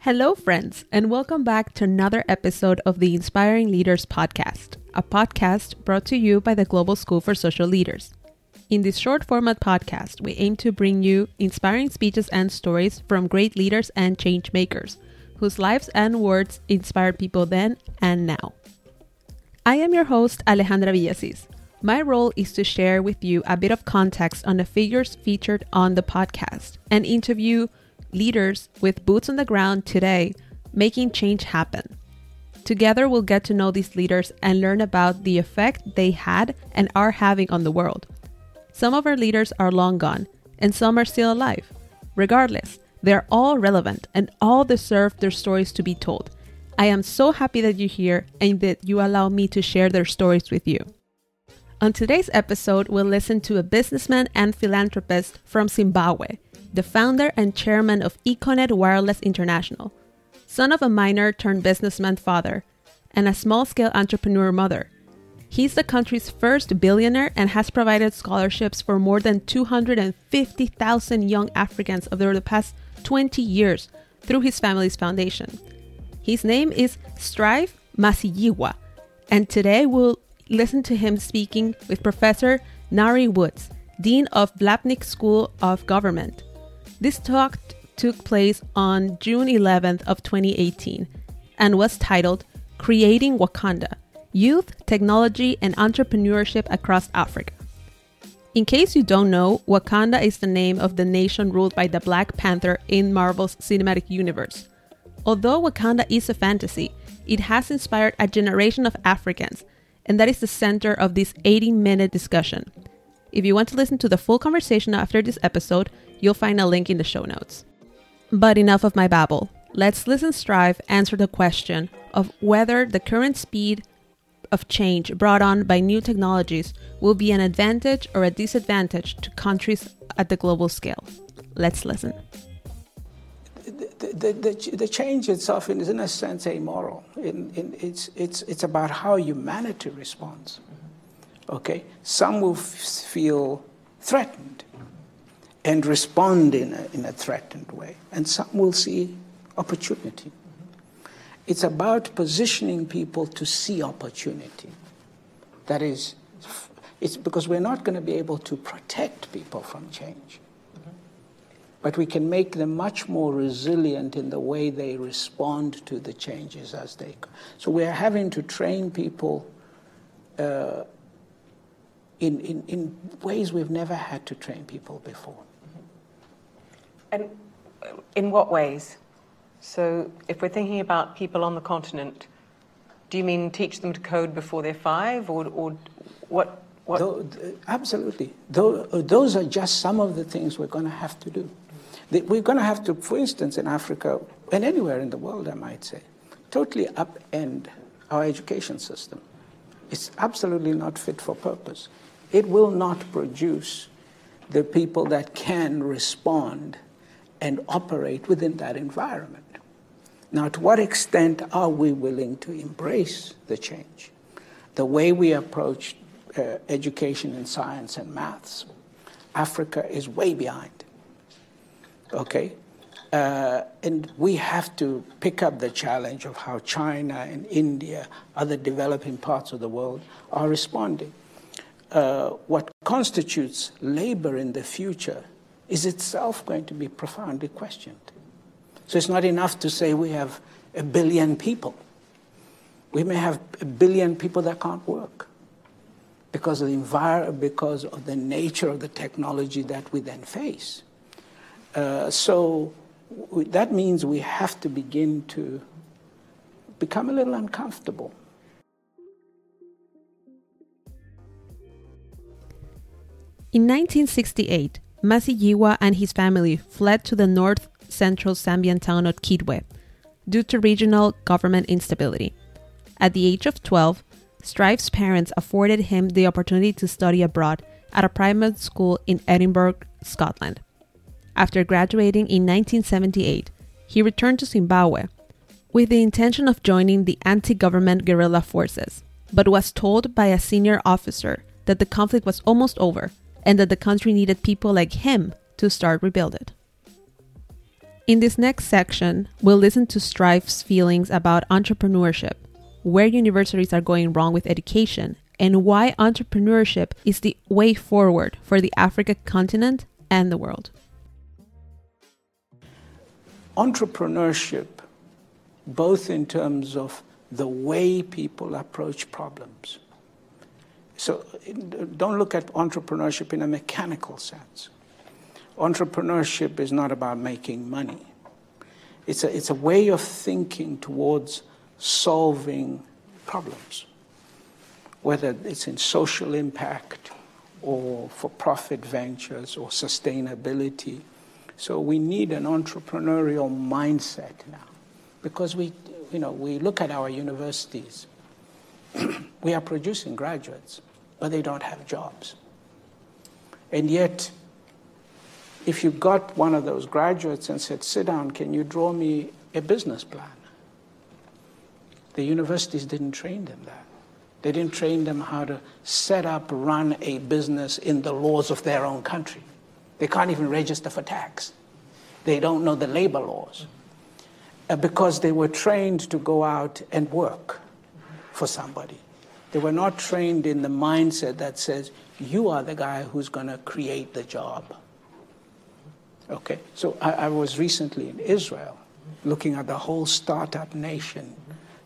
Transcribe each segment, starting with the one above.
Hello, friends, and welcome back to another episode of the Inspiring Leaders Podcast, a podcast brought to you by the Global School for Social Leaders. In this short format podcast, we aim to bring you inspiring speeches and stories from great leaders and change makers whose lives and words inspired people then and now. I am your host, Alejandra Villasis. My role is to share with you a bit of context on the figures featured on the podcast and interview leaders with boots on the ground today making change happen. Together, we'll get to know these leaders and learn about the effect they had and are having on the world. Some of our leaders are long gone, and some are still alive. Regardless, they're all relevant and all deserve their stories to be told. I am so happy that you're here and that you allow me to share their stories with you. On today's episode, we'll listen to a businessman and philanthropist from Zimbabwe the founder and chairman of Econet Wireless International, son of a miner turned businessman father, and a small scale entrepreneur mother. He's the country's first billionaire and has provided scholarships for more than 250,000 young Africans over the past 20 years through his family's foundation. His name is Strive Masiyiwa, and today we'll listen to him speaking with Professor Ngaire Woods, Dean of Blavatnik School of Government. This talk took place on June 11th of 2018 and was titled Creating Wakanda: Youth, Technology and Entrepreneurship Across Africa. In case you don't know, Wakanda is the name of the nation ruled by the Black Panther in Marvel's cinematic universe. Although Wakanda is a fantasy, it has inspired a generation of Africans, and that is the center of this 80 minute discussion. If you want to listen to the full conversation after this episode, You'll find a link in the show notes. But enough of my babble. Let's listen strive answer the question of whether the current speed of change brought on by new technologies will be an advantage or a disadvantage to countries at the global scale. Let's listen. The, the, the, change itself is, in a sense, amoral. In, in, it's, it's, it's about how humanity responds. Okay? Some will feel threatened and respond in a, in a threatened way. And some will see opportunity. It's about positioning people to see opportunity. That is, it's because we're not going to be able to protect people from change. But we can make them much more resilient in the way they respond to the changes as they go. So we're having to train people uh, in, in, in ways we've never had to train people before. And in what ways? So, if we're thinking about people on the continent, do you mean teach them to code before they're five, or, or what? Though, absolutely. Though, uh, those are just some of the things we're going to have to do. We're going to have to, for instance, in Africa and anywhere in the world, I might say, totally upend our education system. It's absolutely not fit for purpose. It will not produce the people that can respond and operate within that environment. Now, to what extent are we willing to embrace the change? The way we approach uh, education in science and maths, Africa is way behind. Okay? Uh, and we have to pick up the challenge of how China and India, other developing parts of the world, are responding. Uh, what constitutes labor in the future is itself going to be profoundly questioned. So it's not enough to say we have a billion people. We may have a billion people that can't work because of the environment, because of the nature of the technology that we then face. Uh, so that means we have to begin to become a little uncomfortable. In 1968, Masiyiwa and his family fled to the north central Zambian town of Kitwe due to regional government instability. At the age of 12, Strive's parents afforded him the opportunity to study abroad at a private school in Edinburgh, Scotland. After graduating in 1978, he returned to Zimbabwe with the intention of joining the anti government guerrilla forces, but was told by a senior officer that the conflict was almost over and that the country needed people like him to start rebuild it. In this next section, we'll listen to Strive's feelings about entrepreneurship, where universities are going wrong with education, and why entrepreneurship is the way forward for the Africa continent and the world. Entrepreneurship, both in terms of the way people approach problems. So don't look at entrepreneurship in a mechanical sense. Entrepreneurship is not about making money. It's a, it's a way of thinking towards solving problems, whether it's in social impact or for profit ventures or sustainability. So we need an entrepreneurial mindset now because we, you know, we look at our universities. we are producing graduates, but they don't have jobs. And yet, if you got one of those graduates and said, sit down, can you draw me a business plan? The universities didn't train them that. They didn't train them how to set up, run a business in the laws of their own country. They can't even register for tax. They don't know the labor laws uh, because they were trained to go out and work for somebody. They were not trained in the mindset that says, you are the guy who's going to create the job. Okay, so I, I was recently in Israel looking at the whole startup nation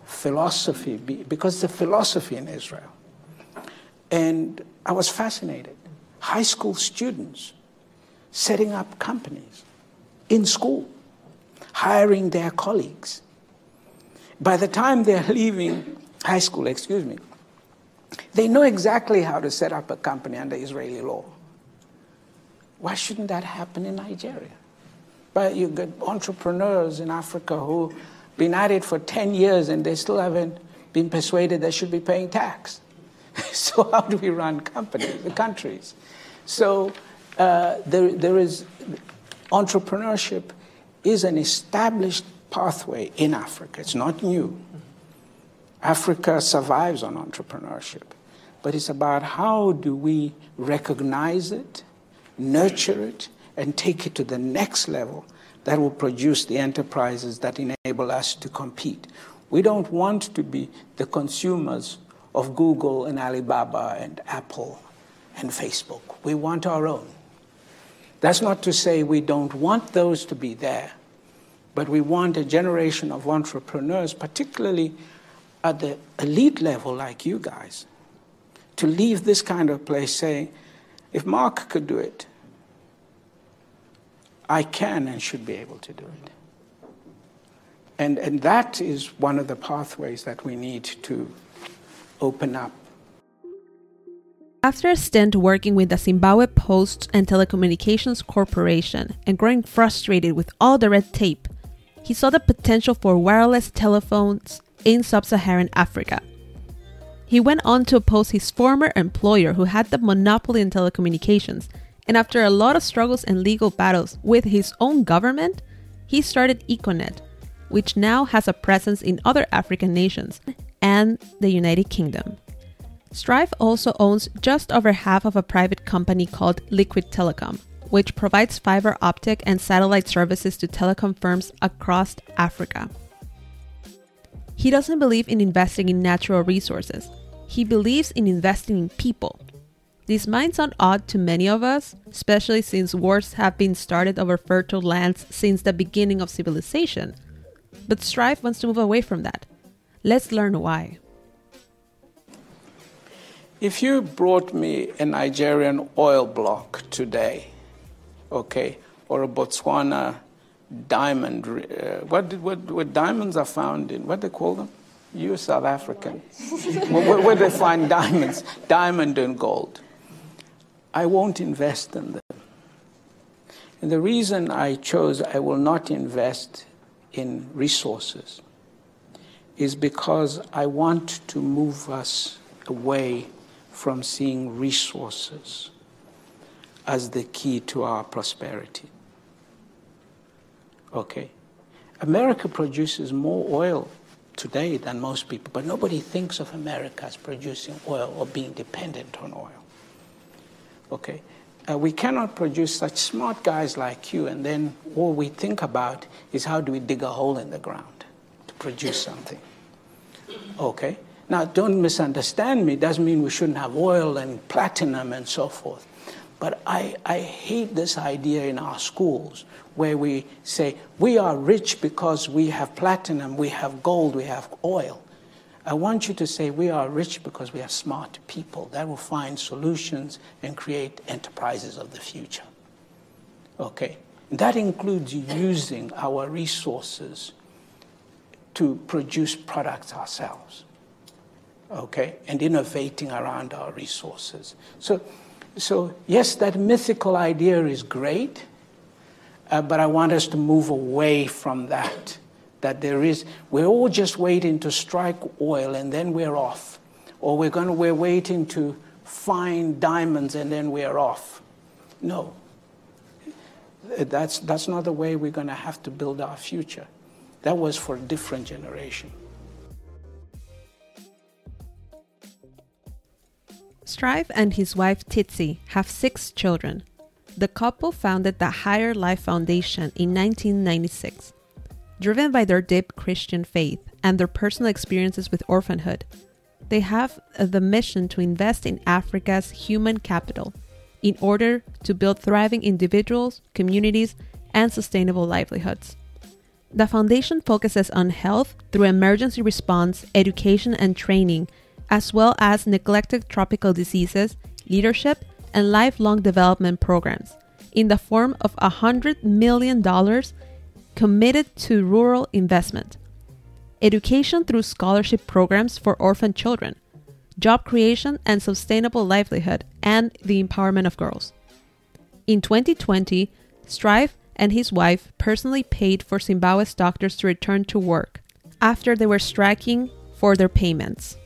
philosophy, because a philosophy in Israel. And I was fascinated. High school students setting up companies in school, hiring their colleagues. By the time they're leaving high school, excuse me, they know exactly how to set up a company under Israeli law. Why shouldn't that happen in Nigeria? But you get entrepreneurs in Africa who been at it for 10 years and they still haven't been persuaded they should be paying tax. so how do we run companies, the countries? So uh, there, there is entrepreneurship is an established pathway in Africa. It's not new. Africa survives on entrepreneurship, but it's about how do we recognize it, nurture it, and take it to the next level that will produce the enterprises that enable us to compete. We don't want to be the consumers of Google and Alibaba and Apple and Facebook. We want our own. That's not to say we don't want those to be there, but we want a generation of entrepreneurs, particularly at the elite level like you guys, to leave this kind of place saying, if Mark could do it, I can and should be able to do it. And, and that is one of the pathways that we need to open up. After a stint working with the Zimbabwe Post and Telecommunications Corporation and growing frustrated with all the red tape, he saw the potential for wireless telephones in sub Saharan Africa. He went on to oppose his former employer, who had the monopoly in telecommunications, and after a lot of struggles and legal battles with his own government, he started Econet, which now has a presence in other African nations and the United Kingdom. Strive also owns just over half of a private company called Liquid Telecom, which provides fiber optic and satellite services to telecom firms across Africa. He doesn't believe in investing in natural resources. He believes in investing in people this might sound odd to many of us, especially since wars have been started over fertile lands since the beginning of civilization. But Strive wants to move away from that. Let's learn why. If you brought me a Nigerian oil block today, okay, or a Botswana diamond, uh, what, what, what diamonds are found in, what they call them? You South African. where, where they find diamonds, diamond and gold. I won't invest in them. And the reason I chose I will not invest in resources is because I want to move us away from seeing resources as the key to our prosperity. Okay. America produces more oil today than most people, but nobody thinks of America as producing oil or being dependent on oil. Okay? Uh, we cannot produce such smart guys like you, and then all we think about is how do we dig a hole in the ground to produce something. Okay? Now, don't misunderstand me. It doesn't mean we shouldn't have oil and platinum and so forth. But I, I hate this idea in our schools where we say, we are rich because we have platinum, we have gold, we have oil. I want you to say, we are rich because we have smart people that will find solutions and create enterprises of the future. Okay? That includes using our resources to produce products ourselves. Okay? And innovating around our resources. So, so yes, that mythical idea is great uh, but I want us to move away from that. That there is, we're all just waiting to strike oil and then we're off. Or we're, gonna, we're waiting to find diamonds and then we're off. No. That's, that's not the way we're going to have to build our future. That was for a different generation. Strive and his wife Tsitsi have six children. The couple founded the Higher Life Foundation in 1996. Driven by their deep Christian faith and their personal experiences with orphanhood, they have the mission to invest in Africa's human capital in order to build thriving individuals, communities, and sustainable livelihoods. The foundation focuses on health through emergency response, education, and training, as well as neglected tropical diseases, leadership, and lifelong development programs in the form of $100 million committed to rural investment, education through scholarship programs for orphan children, job creation and sustainable livelihood, and the empowerment of girls. In 2020, Strive and his wife personally paid for Zimbabwe's doctors to return to work after they were striking for their payments.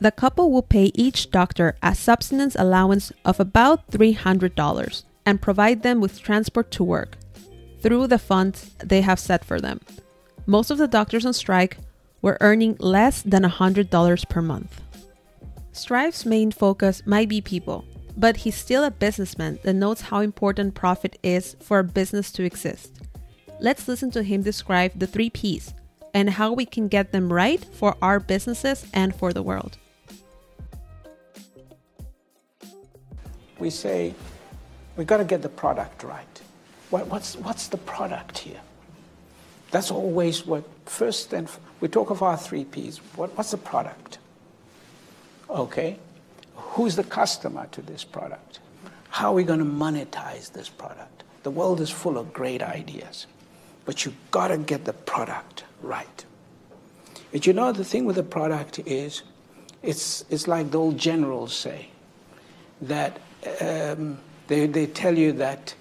The couple will pay each doctor a subsistence allowance of about $300 and provide them with transport to work through the funds they have set for them. Most of the doctors on strike were earning less than $100 per month. Strive's main focus might be people, but he's still a businessman that knows how important profit is for a business to exist. Let's listen to him describe the three P's and how we can get them right for our businesses and for the world. we say we've got to get the product right. What, what's, what's the product here? That's always what first and we talk of our three P's. What, what's the product? Okay. Who's the customer to this product? How are we going to monetize this product? The world is full of great ideas, but you've got to get the product right. But you know, the thing with the product is it's, it's like the old generals say that um, they, they tell you that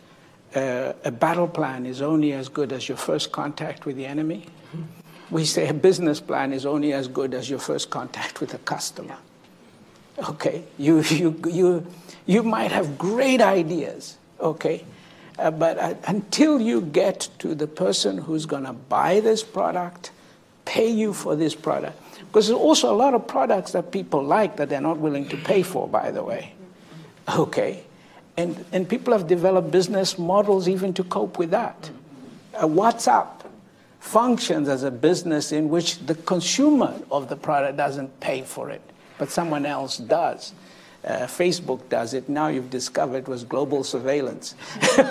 uh, a battle plan is only as good as your first contact with the enemy. We say a business plan is only as good as your first contact with a customer. Okay, you, you, you, you might have great ideas, okay, uh, but uh, until you get to the person who's going to buy this product, pay you for this product, because there's also a lot of products that people like that they're not willing to pay for, by the way. Okay. And, and people have developed business models even to cope with that. WhatsApp functions as a business in which the consumer of the product doesn't pay for it, but someone else does. Uh, Facebook does it. Now you've discovered it was global surveillance.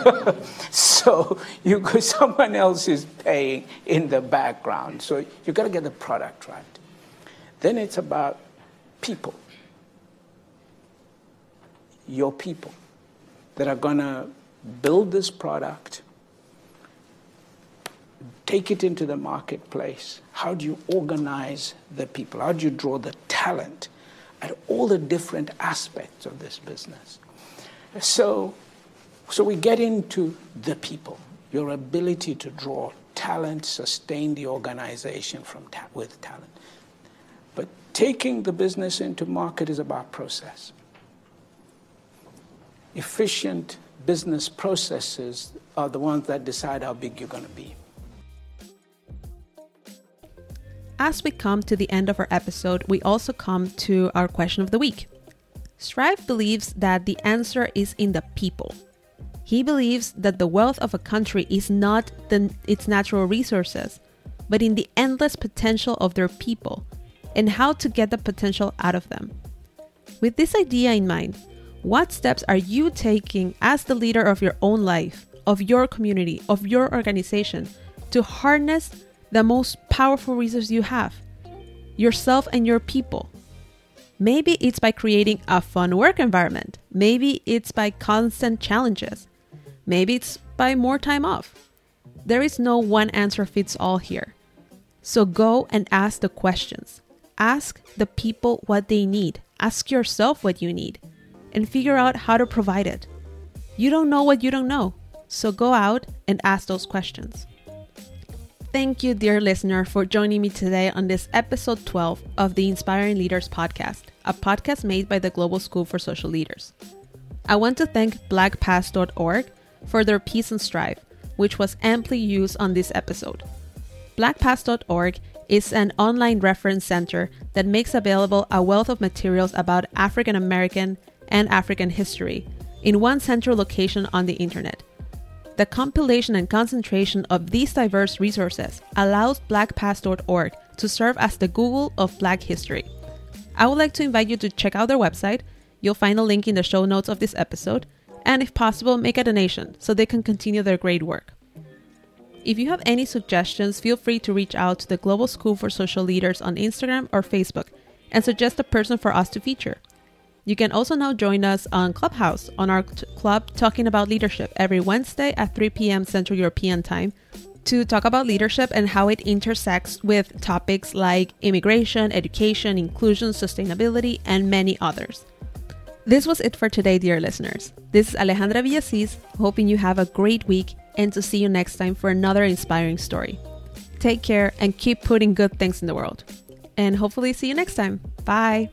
so you, someone else is paying in the background. So you've got to get the product right. Then it's about people your people that are going to build this product, take it into the marketplace. How do you organize the people? How do you draw the talent at all the different aspects of this business? So, so we get into the people, your ability to draw talent, sustain the organization from ta- with talent. But taking the business into market is about process efficient business processes are the ones that decide how big you're going to be. As we come to the end of our episode, we also come to our question of the week. Strive believes that the answer is in the people. He believes that the wealth of a country is not the, its natural resources, but in the endless potential of their people and how to get the potential out of them. With this idea in mind, what steps are you taking as the leader of your own life, of your community, of your organization to harness the most powerful resource you have yourself and your people? Maybe it's by creating a fun work environment. Maybe it's by constant challenges. Maybe it's by more time off. There is no one answer fits all here. So go and ask the questions. Ask the people what they need. Ask yourself what you need and figure out how to provide it. You don't know what you don't know. So go out and ask those questions. Thank you, dear listener, for joining me today on this episode 12 of the Inspiring Leaders Podcast, a podcast made by the Global School for Social Leaders. I want to thank blackpast.org for their Piece and Strive, which was amply used on this episode. Blackpast.org is an online reference center that makes available a wealth of materials about African American and African history in one central location on the internet. The compilation and concentration of these diverse resources allows blackpast.org to serve as the Google of Black history. I would like to invite you to check out their website. You'll find a link in the show notes of this episode, and if possible, make a donation so they can continue their great work. If you have any suggestions, feel free to reach out to the Global School for Social Leaders on Instagram or Facebook and suggest a person for us to feature. You can also now join us on Clubhouse on our t- club talking about leadership every Wednesday at 3 p.m. Central European Time to talk about leadership and how it intersects with topics like immigration, education, inclusion, sustainability, and many others. This was it for today, dear listeners. This is Alejandra Villasis, hoping you have a great week and to see you next time for another inspiring story. Take care and keep putting good things in the world. And hopefully, see you next time. Bye.